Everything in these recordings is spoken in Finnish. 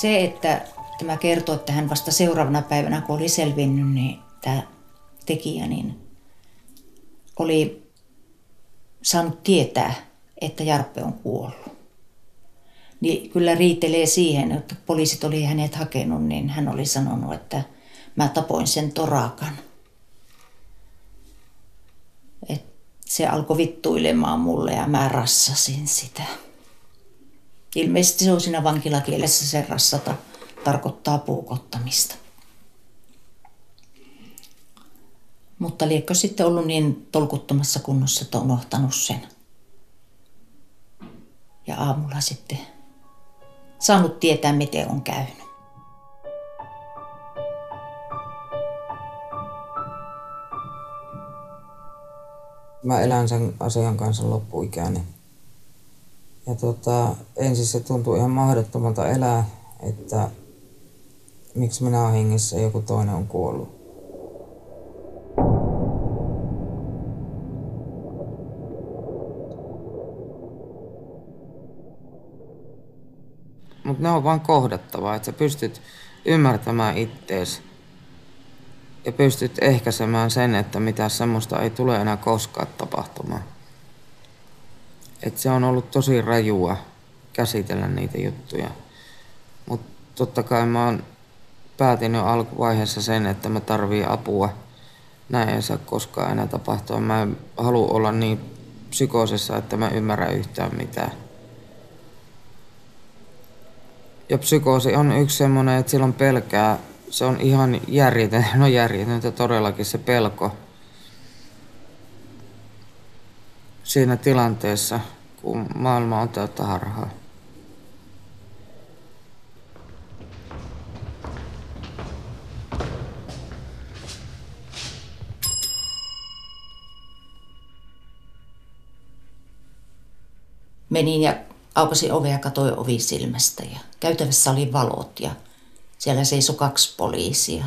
Se, että tämä kertoo, että hän vasta seuraavana päivänä, kun oli selvinnyt, niin tämä tekijä niin oli saanut tietää, että Jarppe on kuollut. Niin kyllä riitelee siihen, että poliisit oli hänet hakenut, niin hän oli sanonut, että mä tapoin sen torakan. Et se alkoi vittuilemaan mulle ja mä rassasin sitä. Ilmeisesti se on siinä vankilakielessä se rassata tarkoittaa puukottamista. Mutta liekö sitten ollut niin tolkuttomassa kunnossa, että on unohtanut sen. Ja aamulla sitten saanut tietää, miten on käynyt. Mä elän sen asian kanssa loppuikäni. Ja tota, ensin se tuntui ihan mahdottomalta elää, että miksi minä olen hengissä ja joku toinen on kuollut. Mutta ne on vaan kohdattava, että sä pystyt ymmärtämään ittees ja pystyt ehkäisemään sen, että mitä semmoista ei tule enää koskaan tapahtumaan. Et se on ollut tosi rajua käsitellä niitä juttuja. Mutta totta kai mä oon päätin jo alkuvaiheessa sen, että mä tarvii apua. Näin ei saa koskaan enää tapahtua. Mä en halua olla niin psykoosissa, että mä ymmärrän yhtään mitään. Ja psykoosi on yksi semmoinen, että silloin pelkää. Se on ihan järjetön, no järjetöntä todellakin se pelko. Siinä tilanteessa, kun maailma on täyttä harhaa. Menin ja aukasin ovea ja katsoin ovi silmästä ja käytävässä oli valot ja siellä seisoi kaksi poliisia.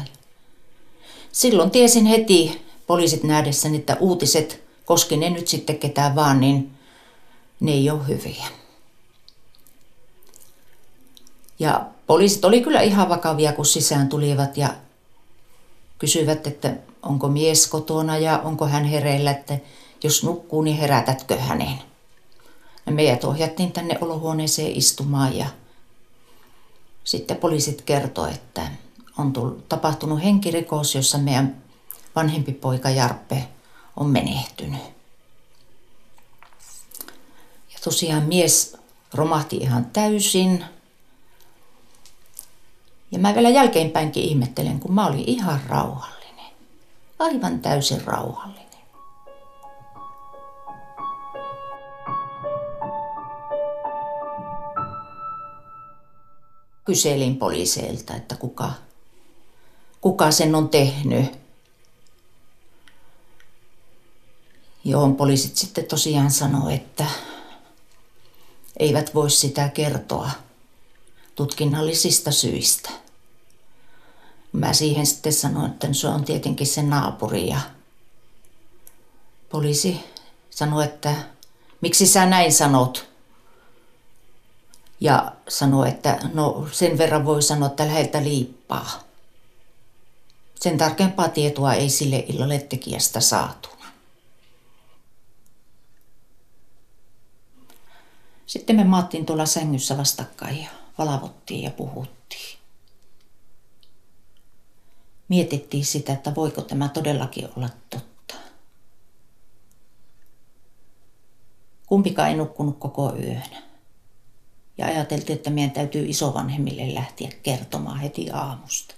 Silloin tiesin heti poliisit nähdessäni, että uutiset, koski ne nyt sitten ketään vaan, niin ne ei ole hyviä. Ja poliisit oli kyllä ihan vakavia, kun sisään tulivat ja kysyivät, että onko mies kotona ja onko hän hereillä, että jos nukkuu, niin herätätkö hänen. Ja meidät ohjattiin tänne olohuoneeseen istumaan ja sitten poliisit kertoi, että on tullut, tapahtunut henkirikos, jossa meidän vanhempi poika Jarppe on menehtynyt. Ja tosiaan mies romahti ihan täysin. Ja mä vielä jälkeenpäinkin ihmettelen, kun mä olin ihan rauhallinen. Aivan täysin rauhallinen. kyselin poliiseilta, että kuka, kuka sen on tehnyt. Johon poliisit sitten tosiaan sanoi, että eivät voi sitä kertoa tutkinnallisista syistä. Mä siihen sitten sanoin, että se on tietenkin se naapuri ja poliisi sanoi, että miksi sä näin sanot? ja sanoi, että no sen verran voi sanoa, että läheltä liippaa. Sen tarkempaa tietoa ei sille illalle tekijästä saatu. Sitten me maattiin tuolla sängyssä vastakkain ja valvottiin ja puhuttiin. Mietittiin sitä, että voiko tämä todellakin olla totta. Kumpikaan ei nukkunut koko yönä ja ajateltiin, että meidän täytyy isovanhemmille lähteä kertomaan heti aamusta.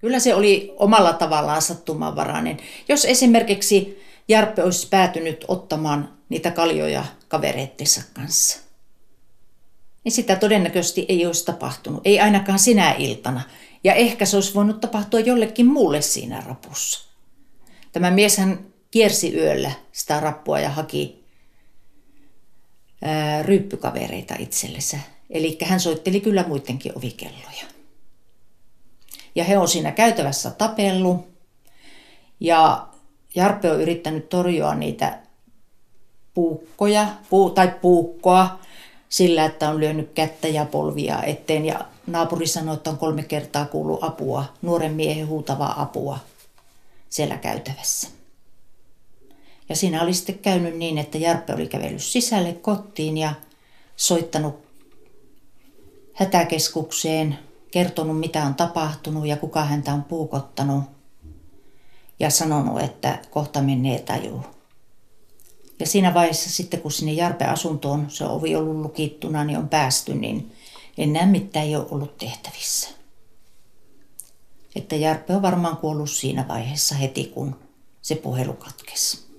Kyllä se oli omalla tavallaan sattumanvarainen. Jos esimerkiksi Jarppe olisi päätynyt ottamaan niitä kaljoja kavereittensa kanssa – niin sitä todennäköisesti ei olisi tapahtunut. Ei ainakaan sinä iltana. Ja ehkä se olisi voinut tapahtua jollekin muulle siinä rapussa. Tämä mieshän kiersi yöllä sitä rappua ja haki ää, ryyppykavereita itsellensä. Eli hän soitteli kyllä muidenkin ovikelloja. Ja he on siinä käytävässä tapellut. Ja Jarppe on yrittänyt torjua niitä puukkoja puu, tai puukkoa sillä, että on lyönyt kättä ja polvia eteen. Ja naapuri sanoi, että on kolme kertaa kuullut apua, nuoren miehen huutavaa apua siellä käytävässä. Ja siinä oli sitten käynyt niin, että Jarppe oli kävellyt sisälle kotiin ja soittanut hätäkeskukseen, kertonut mitä on tapahtunut ja kuka häntä on puukottanut ja sanonut, että kohta menee tajuu. Ja siinä vaiheessa sitten, kun sinne Jarpe asuntoon se ovi ollut lukittuna, niin on päästy, niin enää mitään ei ole ollut tehtävissä. Että Jarpe on varmaan kuollut siinä vaiheessa heti, kun se puhelu katkesi.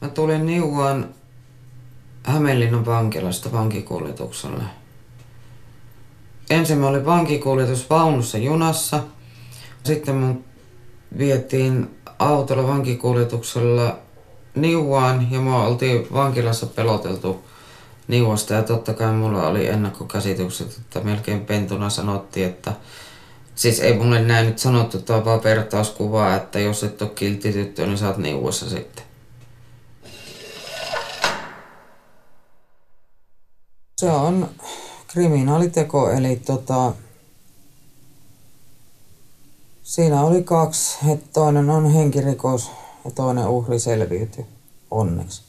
Mä tulin Niuan Hämeenlinnan vankilasta vankikuljetukselle. Ensin mä olin vankikuljetus vaunussa junassa. Sitten mun vietiin autolla vankikuljetuksella Niuaan ja mua oltiin vankilassa peloteltu Niuasta ja totta kai mulla oli ennakkokäsitykset, että melkein pentuna sanottiin, että siis ei mulle näin nyt sanottu, tämä vaan vertauskuvaa, että jos et ole kiltti tyttö, niin sä oot Niuassa sitten. Se on kriminaaliteko, eli tota, siinä oli kaksi, että toinen on henkirikos ja toinen uhri selviytyi onneksi.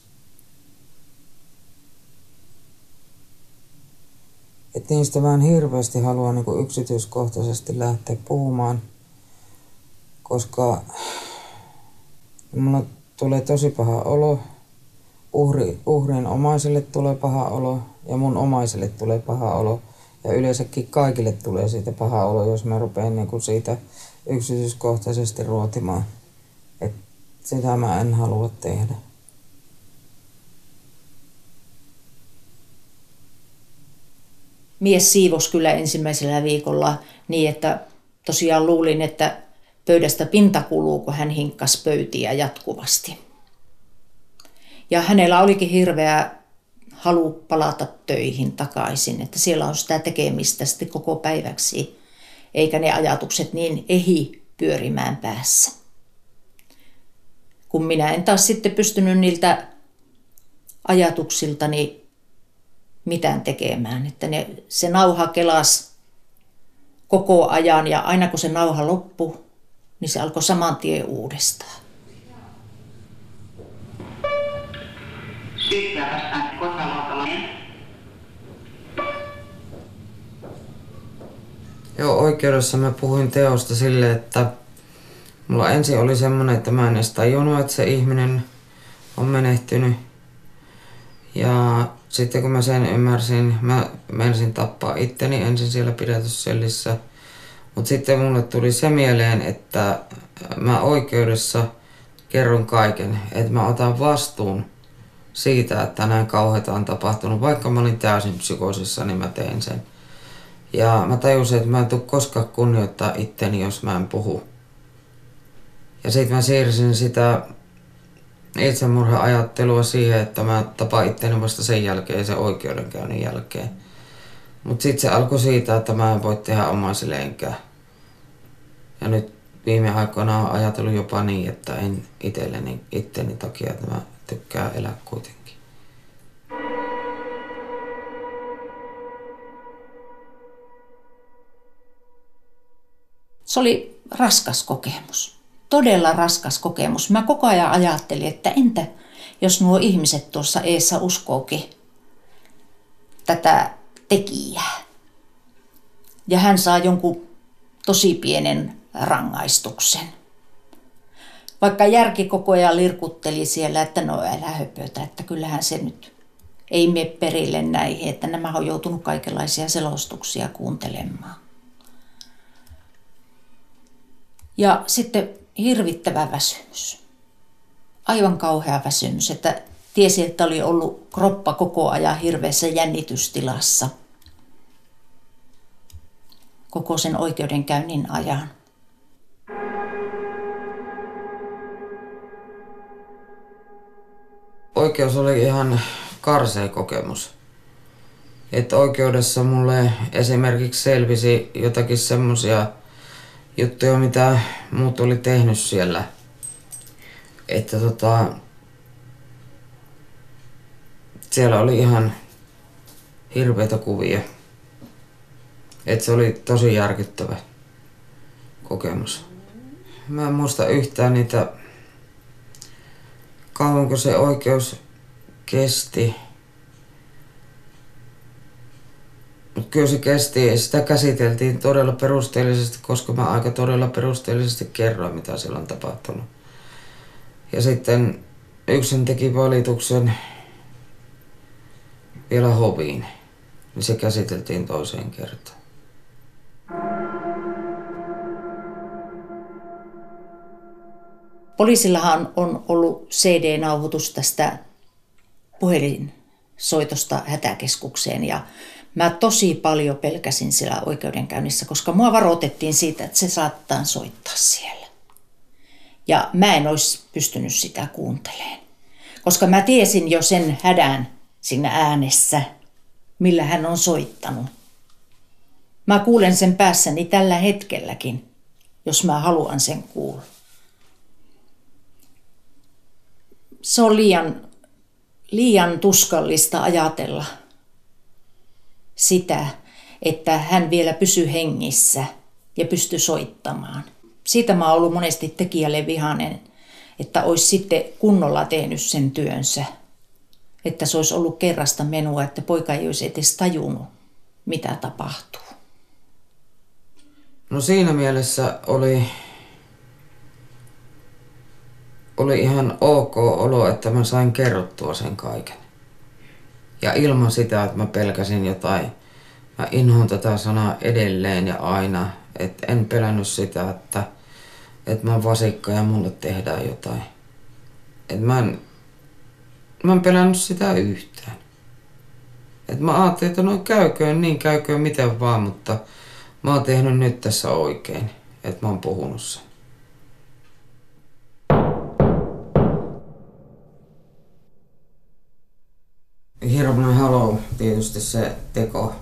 Et niistä vähän hirveästi haluan niin yksityiskohtaisesti lähteä puhumaan, koska mulla tulee tosi paha olo. Uhri, uhrin omaisille tulee paha olo ja mun omaisille tulee paha olo. Ja yleensäkin kaikille tulee siitä paha olo, jos mä rupean niin kuin siitä yksityiskohtaisesti ruotimaan. Et sitä mä en halua tehdä. Mies siivos kyllä ensimmäisellä viikolla niin, että tosiaan luulin, että pöydästä pinta kuluu, kun hän hinkkas pöytiä jatkuvasti. Ja hänellä olikin hirveä halu palata töihin takaisin, että siellä on sitä tekemistä sitten koko päiväksi, eikä ne ajatukset niin ehi pyörimään päässä. Kun minä en taas sitten pystynyt niiltä ajatuksiltani mitään tekemään, että ne, se nauha kelas koko ajan ja aina kun se nauha loppui, niin se alkoi saman tien uudestaan. Syyttäjä vastaan Kotkaluotolla. Joo, oikeudessa mä puhuin teosta sille, että mulla ensin oli semmonen, että mä en edes tajunnut, että se ihminen on menehtynyt. Ja sitten kun mä sen ymmärsin, mä menisin tappaa itteni ensin siellä pidätyssellissä. Mutta sitten mulle tuli se mieleen, että mä oikeudessa kerron kaiken, että mä otan vastuun siitä, että näin kauheita on tapahtunut. Vaikka mä olin täysin psykoosissa, niin mä tein sen. Ja mä tajusin, että mä en tule koskaan kunnioittaa itteni, jos mä en puhu. Ja sitten mä siirsin sitä itsemurha-ajattelua siihen, että mä tapaan itteni vasta sen jälkeen, sen oikeudenkäynnin jälkeen. Mutta sitten se alkoi siitä, että mä en voi tehdä omaisille enkä. Ja nyt viime aikoina on ajatellut jopa niin, että en itselleni, itteni takia, että mä tykkää elää kuitenkin. Se oli raskas kokemus. Todella raskas kokemus. Mä koko ajan ajattelin, että entä jos nuo ihmiset tuossa eessä uskookin tätä tekijää. Ja hän saa jonkun tosi pienen rangaistuksen. Vaikka järki koko ajan lirkutteli siellä, että no älä höpötä, että kyllähän se nyt ei mene perille näihin, että nämä on joutunut kaikenlaisia selostuksia kuuntelemaan. Ja sitten hirvittävä väsymys. Aivan kauhea väsymys, että tiesi, että oli ollut kroppa koko ajan hirveässä jännitystilassa koko sen oikeudenkäynnin ajan. Oikeus oli ihan karsea kokemus. Että oikeudessa mulle esimerkiksi selvisi jotakin semmosia juttuja, mitä muut oli tehnyt siellä. Että tota, siellä oli ihan hirveitä kuvia. Että se oli tosi järkyttävä kokemus. Mä en muista yhtään niitä, kauanko se oikeus kesti. Mutta kyllä se kesti sitä käsiteltiin todella perusteellisesti, koska mä aika todella perusteellisesti kerroin, mitä siellä on tapahtunut. Ja sitten yksin teki valituksen vielä hoviin, niin se käsiteltiin toiseen kertaan. Poliisillahan on ollut CD-nauhoitus tästä puhelinsoitosta hätäkeskukseen ja mä tosi paljon pelkäsin siellä oikeudenkäynnissä, koska mua varoitettiin siitä, että se saattaa soittaa siellä. Ja mä en olisi pystynyt sitä kuuntelemaan, koska mä tiesin jo sen hädän siinä äänessä, millä hän on soittanut. Mä kuulen sen päässäni tällä hetkelläkin, jos mä haluan sen kuulla. Se on liian, liian tuskallista ajatella sitä, että hän vielä pysyy hengissä ja pystyy soittamaan. Siitä mä oon ollut monesti tekijälle vihanen, että olisi sitten kunnolla tehnyt sen työnsä. Että se olisi ollut kerrasta menua, että poika ei olisi edes tajunnut, mitä tapahtuu. No siinä mielessä oli oli ihan ok olo, että mä sain kerrottua sen kaiken. Ja ilman sitä, että mä pelkäsin jotain, mä inhoan tätä sanaa edelleen ja aina, että en pelännyt sitä, että, että mä vasikka ja mulle tehdään jotain. Että mä en, mä en pelännyt sitä yhtään. Et mä ajattelin, että no käyköön niin, käyköön miten vaan, mutta mä oon tehnyt nyt tässä oikein, että mä oon puhunut sen. hirveän halo tietysti se teko,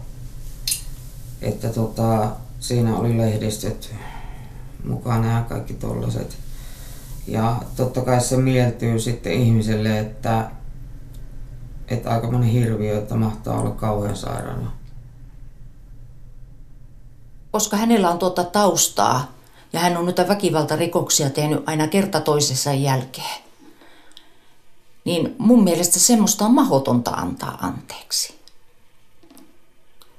että tota, siinä oli lehdistöt mukana ja kaikki tollaset. Ja totta kai se mieltyy sitten ihmiselle, että, että aika moni hirviö, että mahtaa olla kauhean sairaana. Koska hänellä on tuota taustaa ja hän on noita väkivaltarikoksia tehnyt aina kerta toisessa jälkeen, niin mun mielestä semmoista on mahdotonta antaa anteeksi.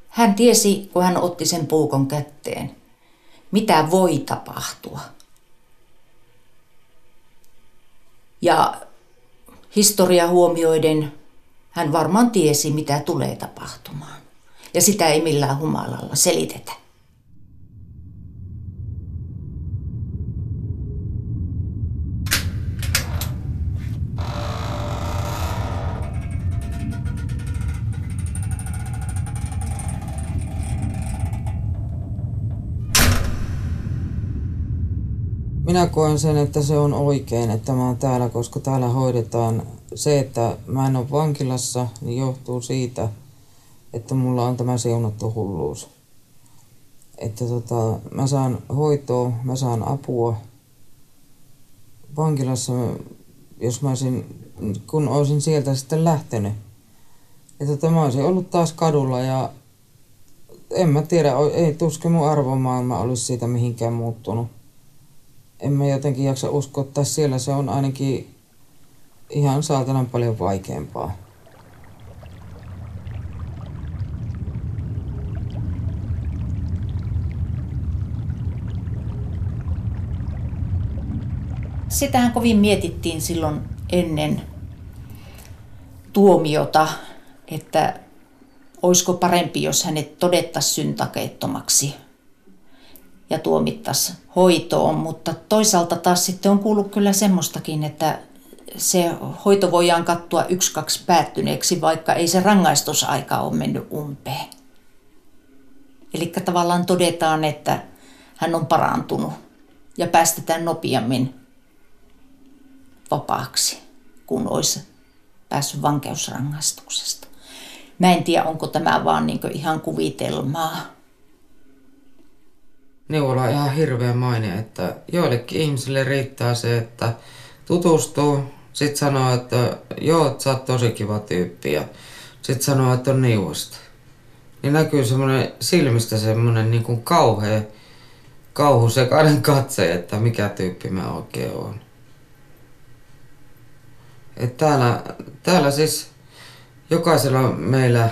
Hän tiesi, kun hän otti sen puukon kätteen, mitä voi tapahtua. Ja historia huomioiden hän varmaan tiesi, mitä tulee tapahtumaan. Ja sitä ei millään humalalla selitetä. Minä koen sen, että se on oikein, että mä oon täällä, koska täällä hoidetaan se, että mä en ole vankilassa, niin johtuu siitä, että mulla on tämä siunattu hulluus. Että tota, mä saan hoitoa, mä saan apua. Vankilassa, jos mä olisin, kun olisin sieltä sitten lähtenyt, että tota, mä olisin ollut taas kadulla ja en mä tiedä, ei tuskin mun arvomaailma olisi siitä mihinkään muuttunut en mä jotenkin jaksa uskoa, että siellä se on ainakin ihan saatanan paljon vaikeampaa. Sitähän kovin mietittiin silloin ennen tuomiota, että olisiko parempi, jos hänet todettaisiin syntakeettomaksi ja tuomittaisiin hoitoon, mutta toisaalta taas sitten on kuullut kyllä semmoistakin, että se hoito voidaan kattua yksi kaksi päättyneeksi, vaikka ei se rangaistusaika ole mennyt umpeen. Eli tavallaan todetaan, että hän on parantunut ja päästetään nopeammin vapaaksi, kun olisi päässyt vankeusrangaistuksesta. Mä en tiedä, onko tämä vaan niin ihan kuvitelmaa. Neuvola on ihan hirveä maine, että joillekin ihmisille riittää se, että tutustuu, sitten sanoo, että joo, sä oot tosi kiva tyyppi ja sitten sanoo, että on neuvosta. Niin näkyy semmoinen silmistä semmoinen niin kuin kauhea, kauhusekainen katse, että mikä tyyppi mä oikein on. Et täällä, täällä siis jokaisella meillä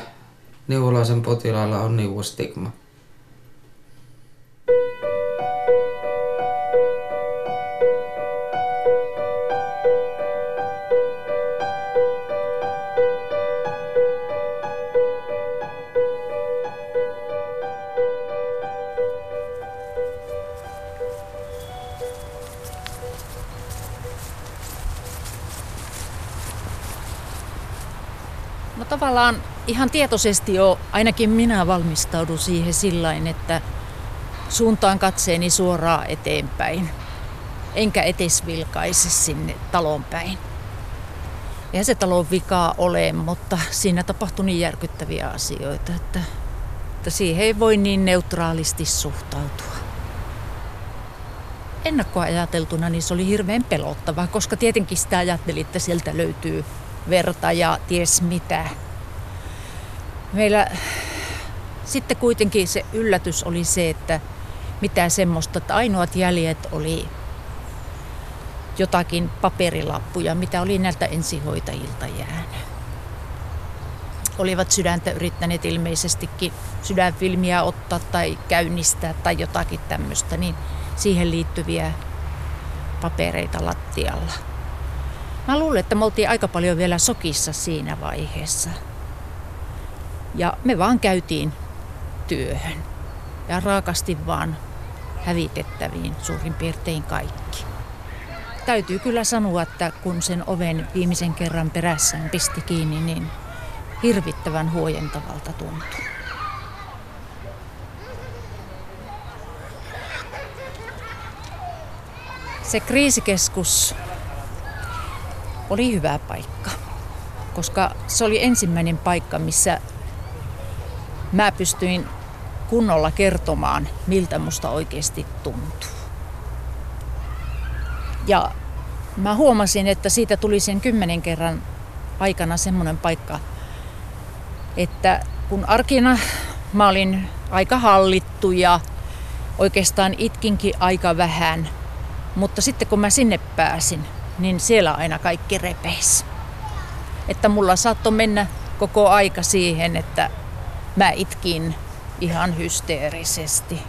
neuvolaisen potilaalla on neuvostigma. Tavallaan ihan tietoisesti jo ainakin minä valmistaudun siihen sillä että suuntaan katseeni suoraan eteenpäin. Enkä etes vilkaise sinne talon päin. Eihän se talon vikaa ole, mutta siinä tapahtui niin järkyttäviä asioita, että, että siihen ei voi niin neutraalisti suhtautua. Ennakkoajateltuna niin se oli hirveän pelottava, koska tietenkin sitä ajatteli, että sieltä löytyy verta ja ties mitä. Meillä sitten kuitenkin se yllätys oli se, että mitä semmoista, että ainoat jäljet oli jotakin paperilappuja, mitä oli näiltä ensihoitajilta jäänyt. Olivat sydäntä yrittäneet ilmeisestikin sydänfilmiä ottaa tai käynnistää tai jotakin tämmöistä, niin siihen liittyviä papereita lattialla. Mä luulen, että me oltiin aika paljon vielä sokissa siinä vaiheessa. Ja me vaan käytiin työhön. Ja raakasti vaan hävitettäviin suurin piirtein kaikki. Täytyy kyllä sanoa, että kun sen oven viimeisen kerran perässään pisti kiinni, niin hirvittävän huojentavalta tuntui. Se kriisikeskus oli hyvä paikka, koska se oli ensimmäinen paikka, missä mä pystyin kunnolla kertomaan, miltä musta oikeasti tuntuu. Ja mä huomasin, että siitä tuli sen kymmenen kerran aikana semmoinen paikka, että kun arkina mä olin aika hallittu ja oikeastaan itkinkin aika vähän, mutta sitten kun mä sinne pääsin, niin siellä aina kaikki repeisi. Että mulla saattoi mennä koko aika siihen, että mä itkin ihan hysteerisesti.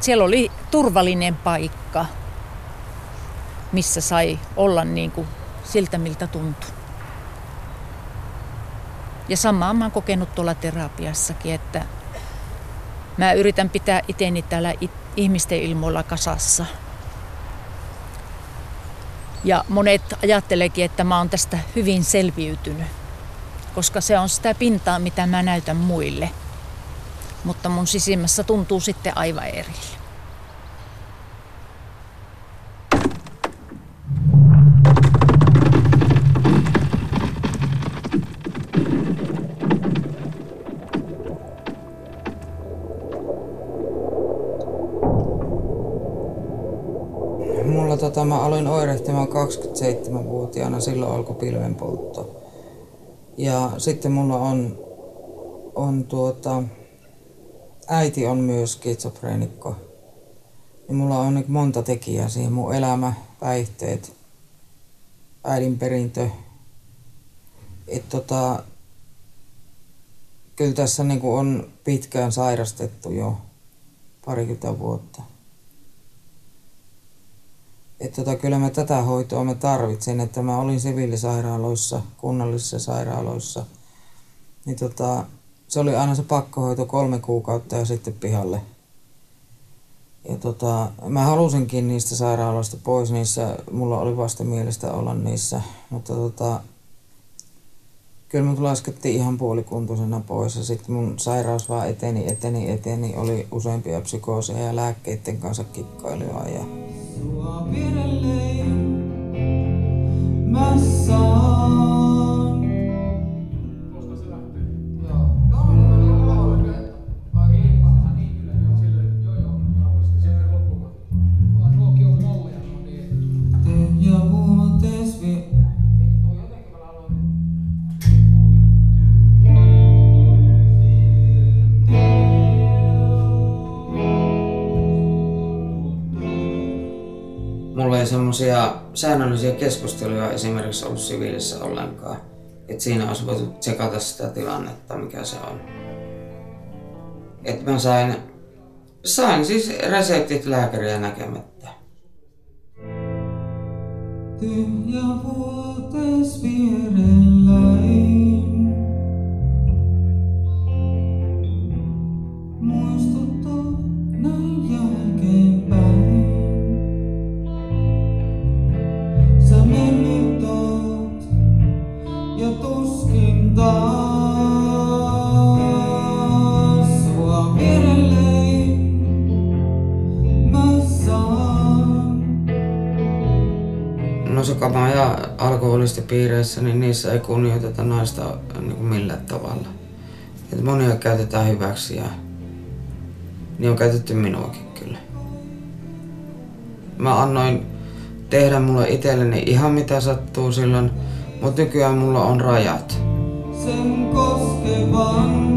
Siellä oli turvallinen paikka, missä sai olla niin kuin siltä, miltä tuntui. Ja samaa mä oon kokenut tuolla terapiassakin, että mä yritän pitää iteni täällä ihmisten ilmoilla kasassa. Ja monet ajattelekin, että mä oon tästä hyvin selviytynyt koska se on sitä pintaa, mitä mä näytän muille. Mutta mun sisimmässä tuntuu sitten aivan eri. Mulla tota, mä aloin oirehtimaan 27-vuotiaana, silloin alkoi pilvenpoltto. Ja sitten mulla on, on tuota, äiti on myös skitsofreenikko. Ja mulla on niin monta tekijää siihen. Mun elämä, päihteet, äidin perintö. Et tota, kyllä tässä niin on pitkään sairastettu jo parikymmentä vuotta. Että tota, kyllä mä tätä hoitoa mä tarvitsen, että mä olin siviilisairaaloissa, kunnallisissa sairaaloissa. Niin tota, se oli aina se pakkohoito kolme kuukautta ja sitten pihalle. Ja tota, mä halusinkin niistä sairaaloista pois, niissä mulla oli vasta mielestä olla niissä, mutta tota, kyllä mut laskettiin ihan puolikuntoisena pois ja sitten mun sairaus vaan eteni, eteni, eteni, oli useampia psykooseja ja lääkkeiden kanssa kikkailua ja sua vierelleen mä saan. Semmoisia säännöllisiä keskusteluja esimerkiksi ollut siviilissä ollenkaan. Että siinä olisi voitu tsekata sitä tilannetta, mikä se on. Että mä sain, sain siis reseptit lääkäriä näkemättä. Tyhjä vuotes vierelläin. No se kama ja alkoholistipiireissä, niin niissä ei kunnioiteta naista niin kuin millään tavalla. Et monia käytetään hyväksi ja niin on käytetty minuakin kyllä. Mä annoin tehdä mulle itselleni ihan mitä sattuu silloin, mutta nykyään mulla on rajat. Sen koskevan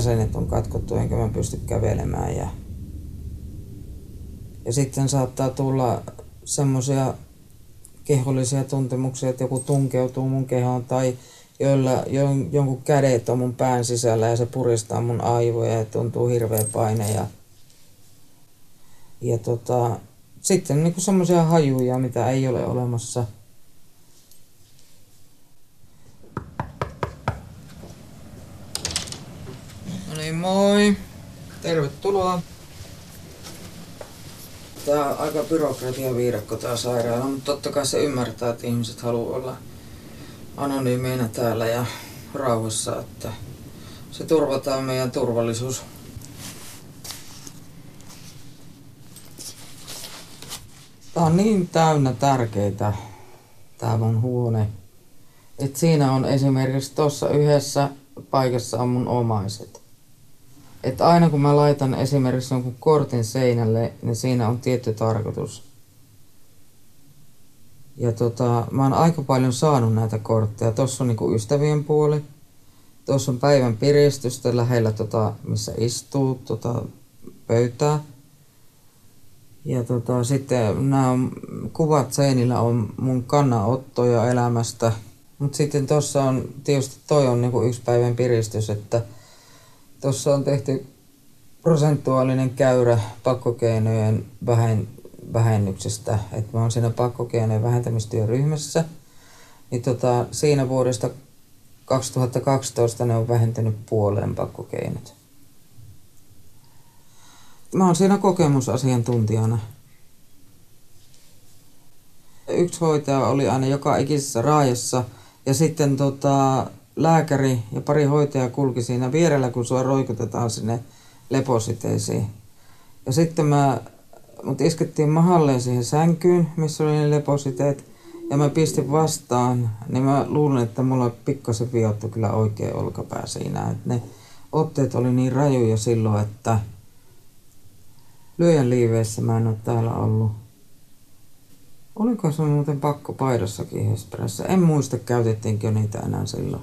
jäsenet on katkottu enkä mä pysty kävelemään ja, ja sitten saattaa tulla semmosia kehollisia tuntemuksia, että joku tunkeutuu mun kehoon tai joilla jon, jonkun kädet on mun pään sisällä ja se puristaa mun aivoja ja tuntuu hirveä paine ja, ja tota, sitten niinku semmoisia hajuja, mitä ei ole olemassa. Moi. Tervetuloa. Tää on aika byrokratia viidakko tää sairaala, mutta totta kai se ymmärtää, että ihmiset haluaa olla anonyymeinä täällä ja rauhassa, että se turvataan meidän turvallisuus. Tää on niin täynnä tärkeitä, tää mun huone. Et siinä on esimerkiksi tossa yhdessä paikassa on mun omaiset. Et aina kun mä laitan esimerkiksi jonkun kortin seinälle, niin siinä on tietty tarkoitus. Ja tota, mä oon aika paljon saanut näitä kortteja. Tossa on niinku ystävien puoli. Tuossa on päivän piristystä lähellä, tota, missä istuu tota, pöytää. Ja tota, sitten nämä kuvat seinillä on mun kannanottoja elämästä. Mutta sitten tuossa on, tietysti toi on niinku yksi päivän piristys, että tuossa on tehty prosentuaalinen käyrä pakkokeinojen vähen, vähennyksestä. Et mä oon siinä pakkokeinojen vähentämistyöryhmässä. Niin tota, siinä vuodesta 2012 ne on vähentynyt puoleen pakkokeinot. Mä oon siinä kokemusasiantuntijana. Yksi hoitaja oli aina joka ikisessä raajassa ja sitten tota, lääkäri ja pari hoitajaa kulki siinä vierellä, kun sua roikutetaan sinne lepositeisiin. Ja sitten mä, mut iskettiin mahalleen siihen sänkyyn, missä oli ne lepositeet, ja mä pistin vastaan, niin mä luulen, että mulla pikkasen viottui kyllä oikein olkapää siinä. Et ne otteet oli niin rajuja silloin, että lyöjän liiveissä mä en ole täällä ollut. Oliko se muuten pakko paidossakin Hesperässä? En muista, käytettiinkö niitä enää silloin.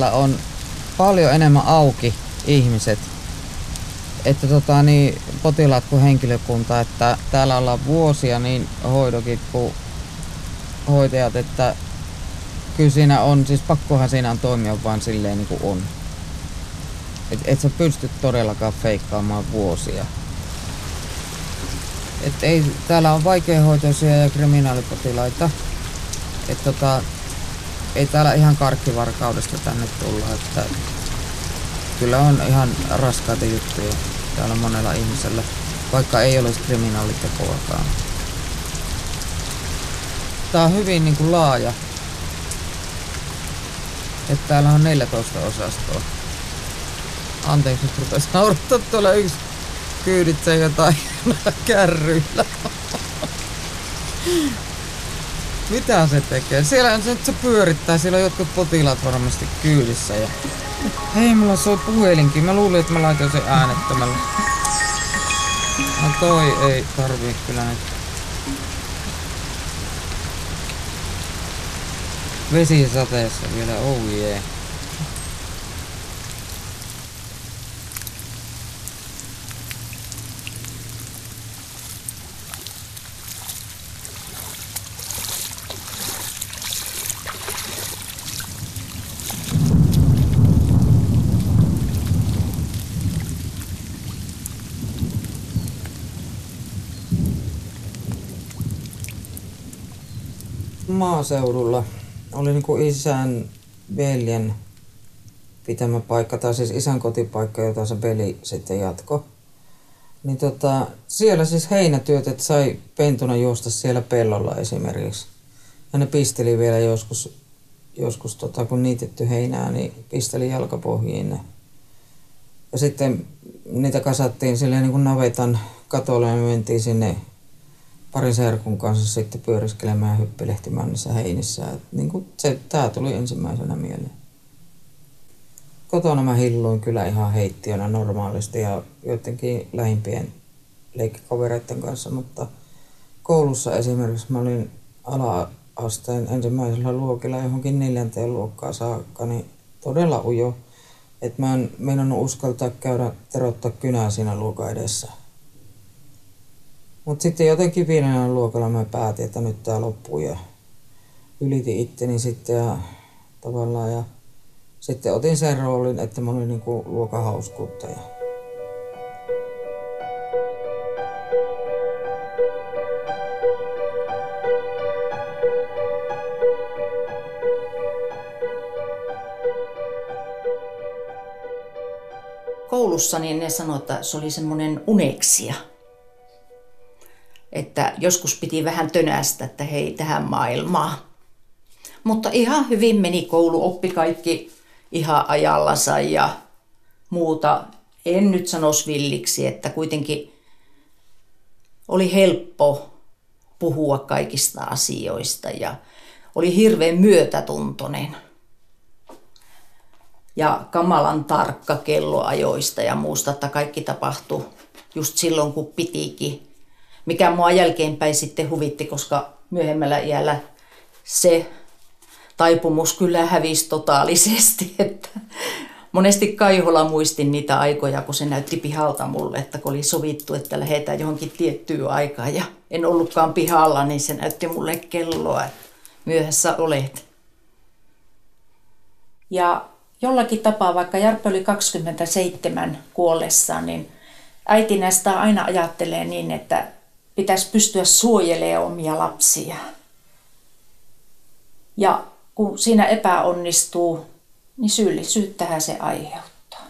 Täällä on paljon enemmän auki ihmiset, että tota, niin, potilaat kuin henkilökunta, että täällä ollaan vuosia niin hoidokit kuin hoitajat, että kyllä siinä on, siis pakkohan siinä on toimia vaan silleen niin kuin on. Et, et sä pysty todellakaan feikkaamaan vuosia. Et ei, täällä on vaikeahoitoisia ja kriminaalipotilaita. Et tota, ei täällä ihan karkkivarkaudesta tänne tulla. Että kyllä on ihan raskaita juttuja täällä monella ihmisellä, vaikka ei olisi kriminaalitekoakaan. Tää on hyvin niin kuin laaja. Että täällä on 14 osastoa. Anteeksi, nyt rupesi naurattaa tuolla yksi kyyditsee jotain kärryillä. Mitä se tekee? Siellä se, se pyörittää, siellä on jotkut potilaat varmasti kyydissä. Ja... Hei, mulla soi puhelinkin. Mä luulin, että mä laitoin sen äänettömälle. No toi ei tarvii kyllä nyt. Vesisateessa vielä, oh yeah. Maaseudulla oli niinku isän veljen pitämä paikka, tai siis isän kotipaikka, jota se veli sitten jatko. Niin tota, siellä siis heinätyöt, että sai pentuna juosta siellä pellolla esimerkiksi. Ja ne pisteli vielä joskus, joskus tota, kun niitetty heinää, niin pisteli jalkapohjiin ne. Ja sitten niitä kasattiin silleen niin kuin navetan katolle ja mentiin sinne parin serkun kanssa sitten pyöriskelemään ja hyppelehtimään niissä heinissä. Niin kuin se, tää tuli ensimmäisenä mieleen. Kotona mä hilluin kyllä ihan heittiönä normaalisti ja jotenkin lähimpien leikkikavereiden kanssa, mutta koulussa esimerkiksi mä olin ala-asteen ensimmäisellä luokilla johonkin neljänteen luokkaan saakka, niin todella ujo. Että mä en meinannut uskaltaa käydä terottaa kynää siinä luokan edessä. Mutta sitten jotenkin viidennen luokalla mä päätin, että nyt tää loppuu ja ylitin itteni sitten ja tavallaan ja sitten otin sen roolin, että mä olin niinku luokan hauskuuttaja. Koulussa niin ne sanoivat, että se oli semmoinen uneksia että joskus piti vähän tönästä, että hei tähän maailmaan. Mutta ihan hyvin meni koulu, oppi kaikki ihan ajallansa ja muuta. En nyt sanoisi villiksi, että kuitenkin oli helppo puhua kaikista asioista ja oli hirveän myötätuntoinen. Ja kamalan tarkka kelloajoista ja muusta, että kaikki tapahtui just silloin kun pitikin mikä mua jälkeenpäin sitten huvitti, koska myöhemmällä iällä se taipumus kyllä hävisi totaalisesti. Että monesti Kaihola muistin niitä aikoja, kun se näytti pihalta mulle, että kun oli sovittu, että lähdetään johonkin tiettyyn aikaan ja en ollutkaan pihalla, niin se näytti mulle kelloa, että myöhässä olet. Ja jollakin tapaa, vaikka Jarppi oli 27 kuollessaan, niin äiti näistä aina ajattelee niin, että pitäisi pystyä suojelemaan omia lapsia. Ja kun siinä epäonnistuu, niin syyllisyyttähän se aiheuttaa.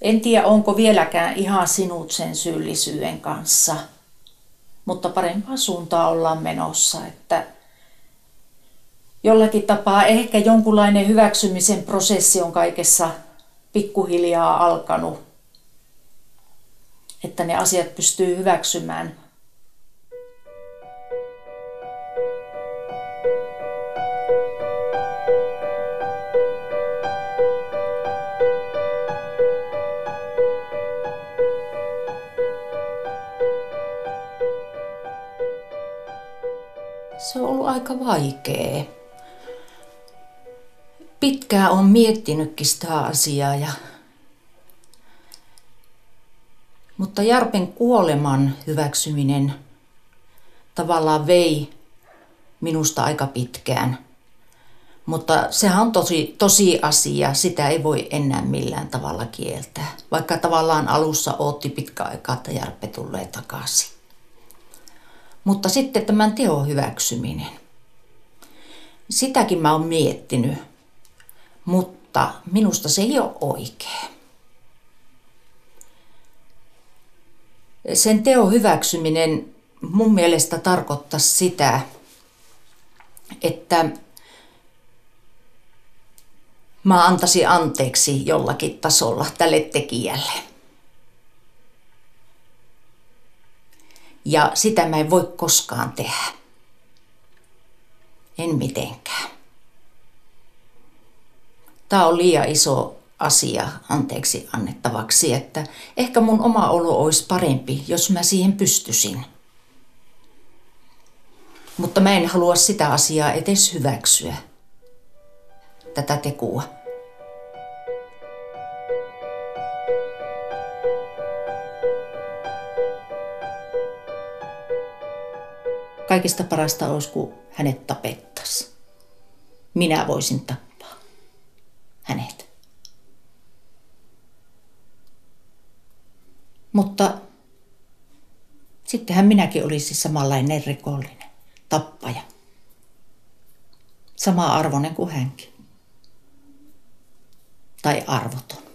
En tiedä, onko vieläkään ihan sinut sen syyllisyyden kanssa, mutta parempaa suuntaa ollaan menossa, että jollakin tapaa ehkä jonkunlainen hyväksymisen prosessi on kaikessa pikkuhiljaa alkanut että ne asiat pystyy hyväksymään. Se on ollut aika vaikea. pitkään on miettinytkin sitä asiaa ja mutta Jarpen kuoleman hyväksyminen tavallaan vei minusta aika pitkään. Mutta sehän on tosi, tosi asia, sitä ei voi enää millään tavalla kieltää. Vaikka tavallaan alussa ootti pitkä aikaa, että Jarppe tulee takaisin. Mutta sitten tämän teon hyväksyminen. Sitäkin mä oon miettinyt, mutta minusta se ei ole oikein. Sen teon hyväksyminen mun mielestä tarkoittaa sitä, että mä antaisin anteeksi jollakin tasolla tälle tekijälle. Ja sitä mä en voi koskaan tehdä. En mitenkään. Tämä on liian iso asia anteeksi annettavaksi, että ehkä mun oma olo olisi parempi, jos mä siihen pystyisin. Mutta mä en halua sitä asiaa edes hyväksyä, tätä tekua. Kaikista parasta olisi, kun hänet tapettaisiin. Minä voisin tappaa hänet. Mutta sittenhän minäkin olisin samanlainen rikollinen, tappaja. Sama arvoinen kuin hänkin. Tai arvoton.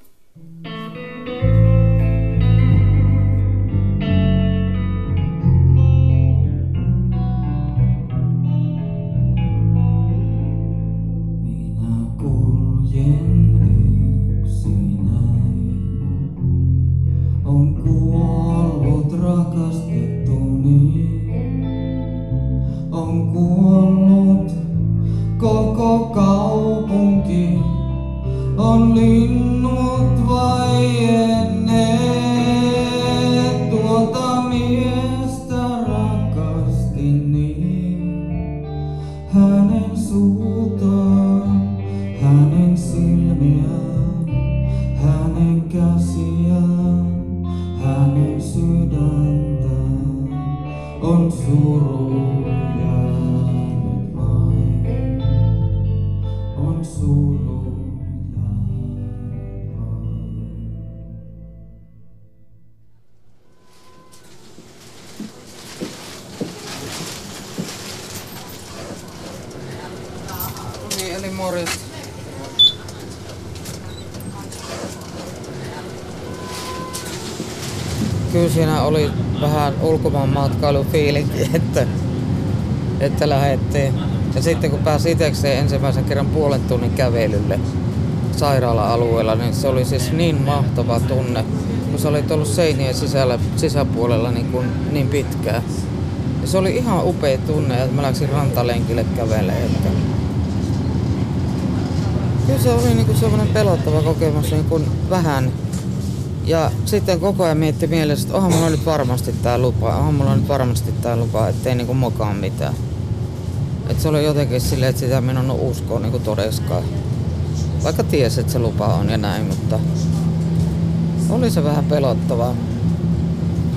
Morjesta. Kyllä siinä oli vähän ulkomaan matkailufiilinki, että, että lähdettiin. Ja sitten kun pääsi itsekseen ensimmäisen kerran puolen tunnin kävelylle sairaala-alueella, niin se oli siis niin mahtava tunne, kun sä olit ollut seinien sisällä, sisäpuolella niin, kuin, niin pitkään. Ja se oli ihan upea tunne, että mä läksin rantalenkille kävelemään. Kyllä se oli niinku semmoinen pelottava kokemus niin kuin vähän. Ja sitten koko ajan mietti mielessä, että onhan mulla nyt varmasti tää lupa, onhan mulla nyt varmasti tää lupa, ettei niinku mokaa mitään. Et se oli jotenkin silleen, että sitä minun on uskoa niinku todeskaan. Vaikka tiesi, että se lupa on ja näin, mutta oli se vähän pelottavaa.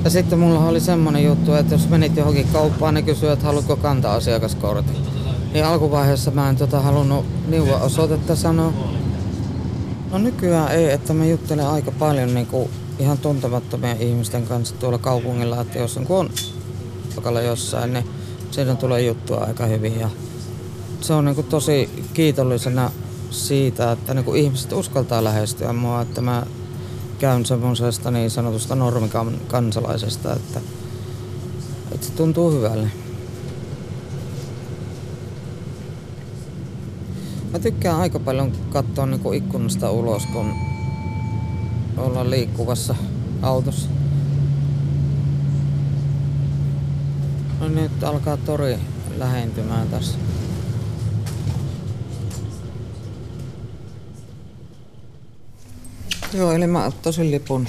Ja sitten mulla oli semmonen juttu, että jos menit johonkin kauppaan, ne kysyivät, että haluatko kantaa asiakaskortin. Niin alkuvaiheessa mä en tota halunnut niua osoitetta sanoa. No nykyään ei, että mä juttelen aika paljon niin kuin ihan tuntemattomien ihmisten kanssa tuolla kaupungilla, että jos on, kun on jossain, niin siitä tulee juttua aika hyvin. Ja se on niin kuin tosi kiitollisena siitä, että niin kuin ihmiset uskaltaa lähestyä mua, että mä käyn semmoisesta niin sanotusta normikansalaisesta, että, että se tuntuu hyvälle. Mä tykkään aika paljon katsoa niinku ikkunasta ulos, kun ollaan liikkuvassa autossa. No nyt alkaa tori lähentymään tässä. Joo, eli mä ottaisin lipun.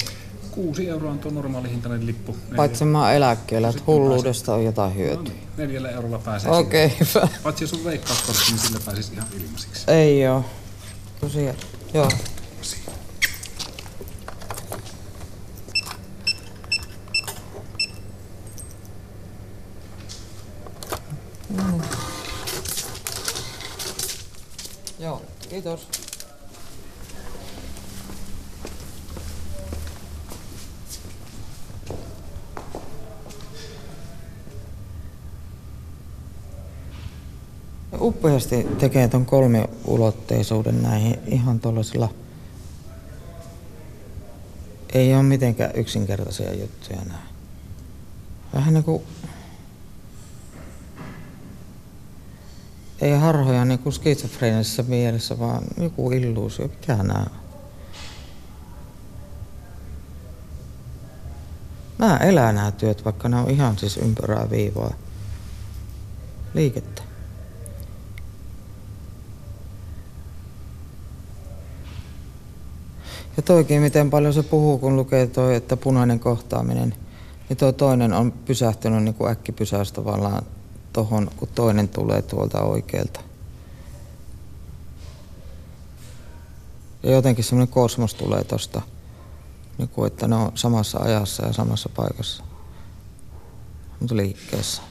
6 euroa on tuo normaali hintainen lippu. Paitsi mä oon eläkkeellä, että hulluudesta on jotain hyötyä. Neljällä eurolla pääsee Okei, sinne. hyvä. Paitsi jos on veikkauskortti, niin sillä pääsisi ihan ilmaisiksi. Ei oo. Tosiaan, joo. No niin. Joo, kiitos. Ja upeasti tekee ton kolmiulotteisuuden näihin ihan tuollaisilla... Ei ole mitenkään yksinkertaisia juttuja nämä. Vähän niinku... Ei harhoja niinku skitsofreenisessä mielessä, vaan joku illuusio. Mikä nää? Nää elää nämä työt, vaikka ne on ihan siis ympyrää viivaa liikettä. Ja toikin, miten paljon se puhuu, kun lukee toi, että punainen kohtaaminen, niin tuo toinen on pysähtynyt niin kuin äkkipysäys tavallaan tohon, kun toinen tulee tuolta oikealta. Ja jotenkin semmoinen kosmos tulee tosta, niin kuin, että ne on samassa ajassa ja samassa paikassa. Mutta liikkeessä.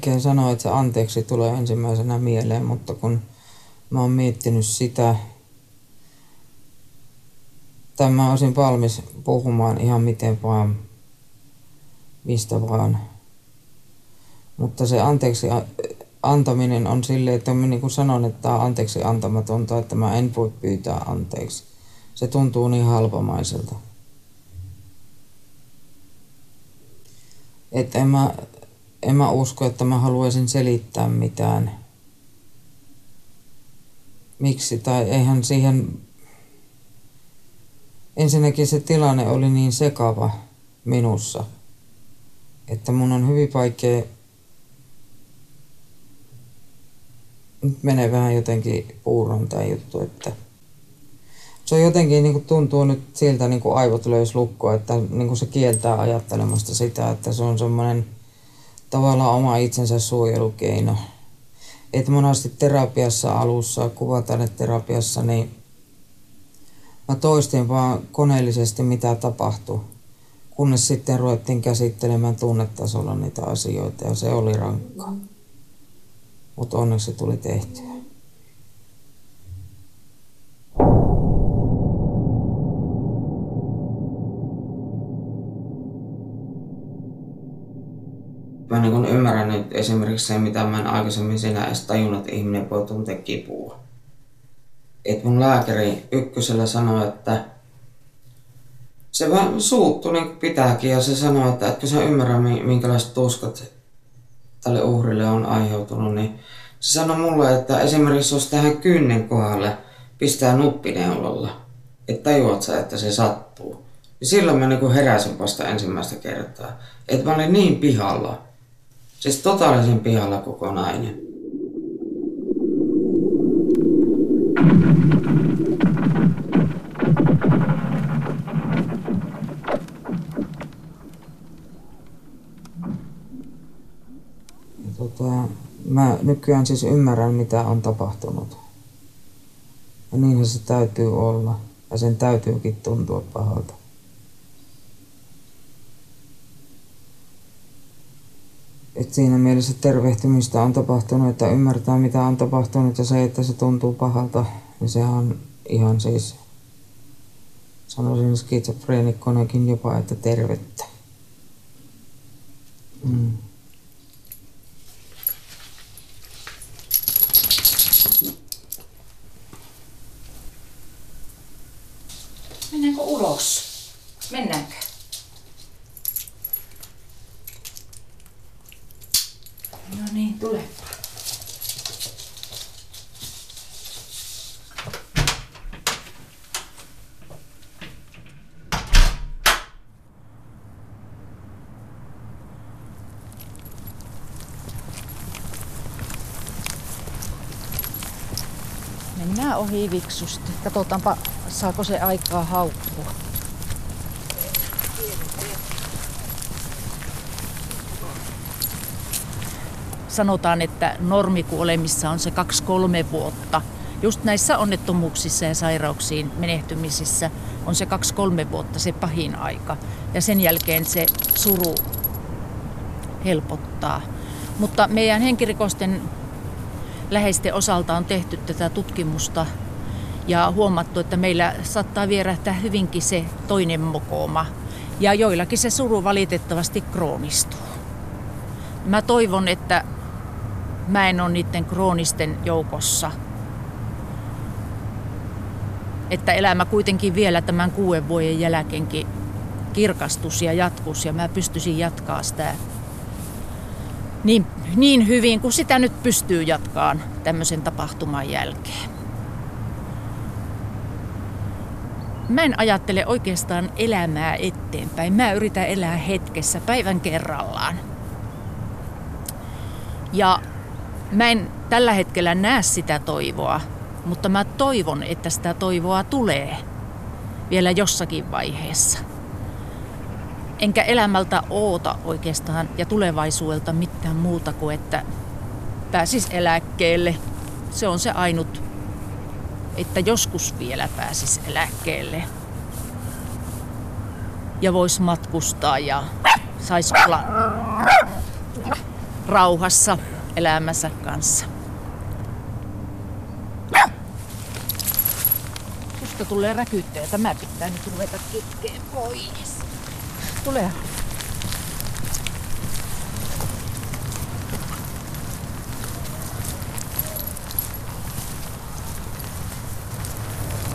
Vaikea sanoa, että se anteeksi tulee ensimmäisenä mieleen, mutta kun mä oon miettinyt sitä, tai mä olisin valmis puhumaan ihan miten vaan, mistä vaan. Mutta se anteeksi antaminen on silleen, että mä niin kuin sanon, että tämä on anteeksi antamatonta, että mä en voi pyytää anteeksi. Se tuntuu niin halpamaiselta. Että en mä, en mä usko, että mä haluaisin selittää mitään. Miksi, tai eihän siihen... Ensinnäkin se tilanne oli niin sekava minussa, että mun on hyvin vaikea... Nyt menee vähän jotenkin puuron tämä juttu, että se on jotenkin niin kuin tuntuu nyt siltä niin kuin aivot löys lukkoa, että niin kuin se kieltää ajattelemasta sitä, että se on semmoinen tavallaan oma itsensä suojelukeino. Että monesti terapiassa alussa, terapiassa, niin mä toistin vaan koneellisesti mitä tapahtui. Kunnes sitten ruvettiin käsittelemään tunnetasolla niitä asioita ja se oli rankkaa. Mutta onneksi se tuli tehtyä. Nyt esimerkiksi se, mitä mä en aikaisemmin sinä edes tajunnut, että ihminen voi tuntea kipua. Et mun lääkäri ykkösellä sanoi, että se vähän suuttu niin pitääkin ja se sanoi, että etkö sä ymmärrä minkälaiset tuskat tälle uhrille on aiheutunut, niin se sanoi mulle, että esimerkiksi jos tähän kynnen kohdalle pistää nuppineulalla, että tajuat sä, että se sattuu. Ja silloin mä niin heräsin vasta ensimmäistä kertaa. Että mä olin niin pihalla, Siis totaalisen pihalla koko nainen. tota, mä nykyään siis ymmärrän, mitä on tapahtunut. Ja niinhän se täytyy olla. Ja sen täytyykin tuntua pahalta. Että siinä mielessä tervehtymistä on tapahtunut, että ymmärtää mitä on tapahtunut ja se, että se tuntuu pahalta, niin sehän on ihan siis, sanoisin skitsofreenikkonakin jopa, että tervettä. Mm. Mennäänkö ulos? Mennäänkö? No niin, tule. Viksusti. Katsotaanpa saako se aikaa haukkua. Sanotaan, että normikuolemissa on se 2-3 vuotta. Just näissä onnettomuuksissa ja sairauksiin menehtymisissä on se 2-3 vuotta se pahin aika. Ja sen jälkeen se suru helpottaa. Mutta meidän henkirikosten läheisten osalta on tehty tätä tutkimusta ja huomattu, että meillä saattaa vierähtää hyvinkin se toinen mokoma. Ja joillakin se suru valitettavasti kroonistuu. Mä toivon, että mä en ole niiden kroonisten joukossa. Että elämä kuitenkin vielä tämän kuuden vuoden jälkeenkin kirkastus ja jatkus ja mä pystyisin jatkaa sitä niin, niin hyvin kuin sitä nyt pystyy jatkaan tämmöisen tapahtuman jälkeen. Mä en ajattele oikeastaan elämää eteenpäin. Mä yritän elää hetkessä päivän kerrallaan. Ja mä en tällä hetkellä näe sitä toivoa, mutta mä toivon, että sitä toivoa tulee vielä jossakin vaiheessa. Enkä elämältä oota oikeastaan ja tulevaisuudelta mitään muuta kuin, että pääsis eläkkeelle. Se on se ainut, että joskus vielä pääsis eläkkeelle. Ja vois matkustaa ja sais olla rauhassa elämänsä kanssa. Tuosta tulee räkyttäjä. Tämä pitää nyt ruveta kitkeen pois. Tulee.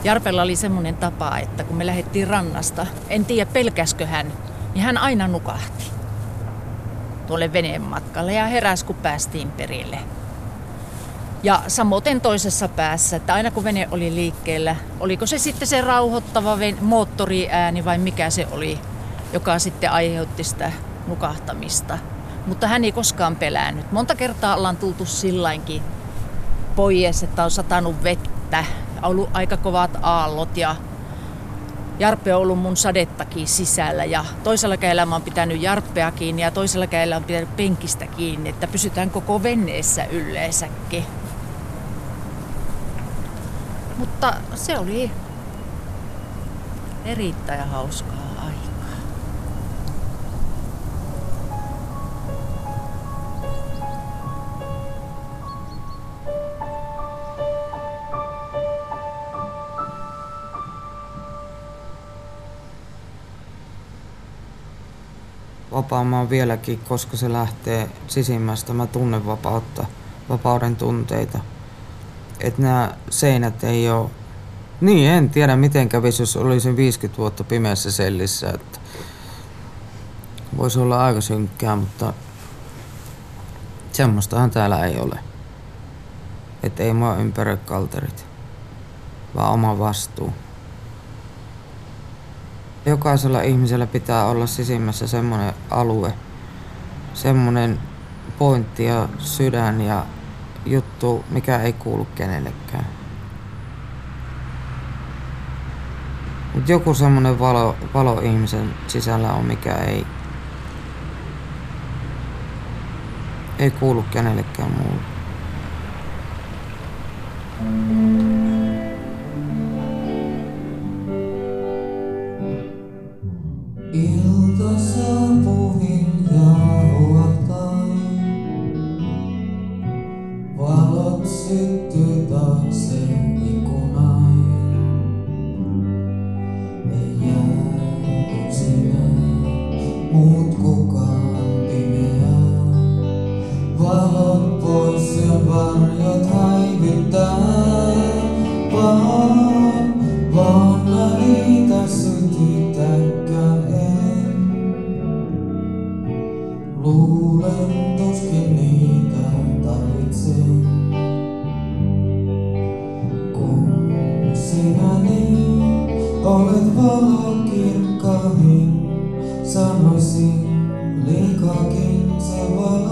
Jarpella oli semmoinen tapa, että kun me lähdettiin rannasta, en tiedä pelkäskö hän, niin hän aina nukahti tuolle veneen matkalle ja heräs kun päästiin perille. Ja samoin toisessa päässä, että aina kun vene oli liikkeellä, oliko se sitten se rauhoittava moottoriääni vai mikä se oli, joka sitten aiheutti sitä nukahtamista. Mutta hän ei koskaan pelännyt. Monta kertaa ollaan tultu sillainkin pois, että on satanut vettä, ollut aika kovat aallot ja Jarppe on ollut mun sadettakin sisällä ja toisella käellä mä oon pitänyt Jarppea kiinni ja toisella käellä on pitänyt penkistä kiinni, että pysytään koko veneessä yleensäkin. Mutta se oli erittäin hauskaa vapaamaan vieläkin, koska se lähtee sisimmästä. Mä tunnen vapautta, vapauden tunteita. Että nämä seinät ei ole... Niin, en tiedä miten kävisi, jos olisin 50 vuotta pimeässä sellissä. Että voisi olla aika synkkää, mutta semmoistahan täällä ei ole. Että ei mua ympäröi kalterit, vaan oma vastuu. Jokaisella ihmisellä pitää olla sisimmässä semmoinen alue, semmoinen pointti ja sydän ja juttu, mikä ei kuulu kenellekään. Mut joku semmoinen valo, valo ihmisen sisällä on, mikä ei, ei kuulu kenellekään muulle. Ilta olet valokirkkain, sanoisin liikakin se valaisee.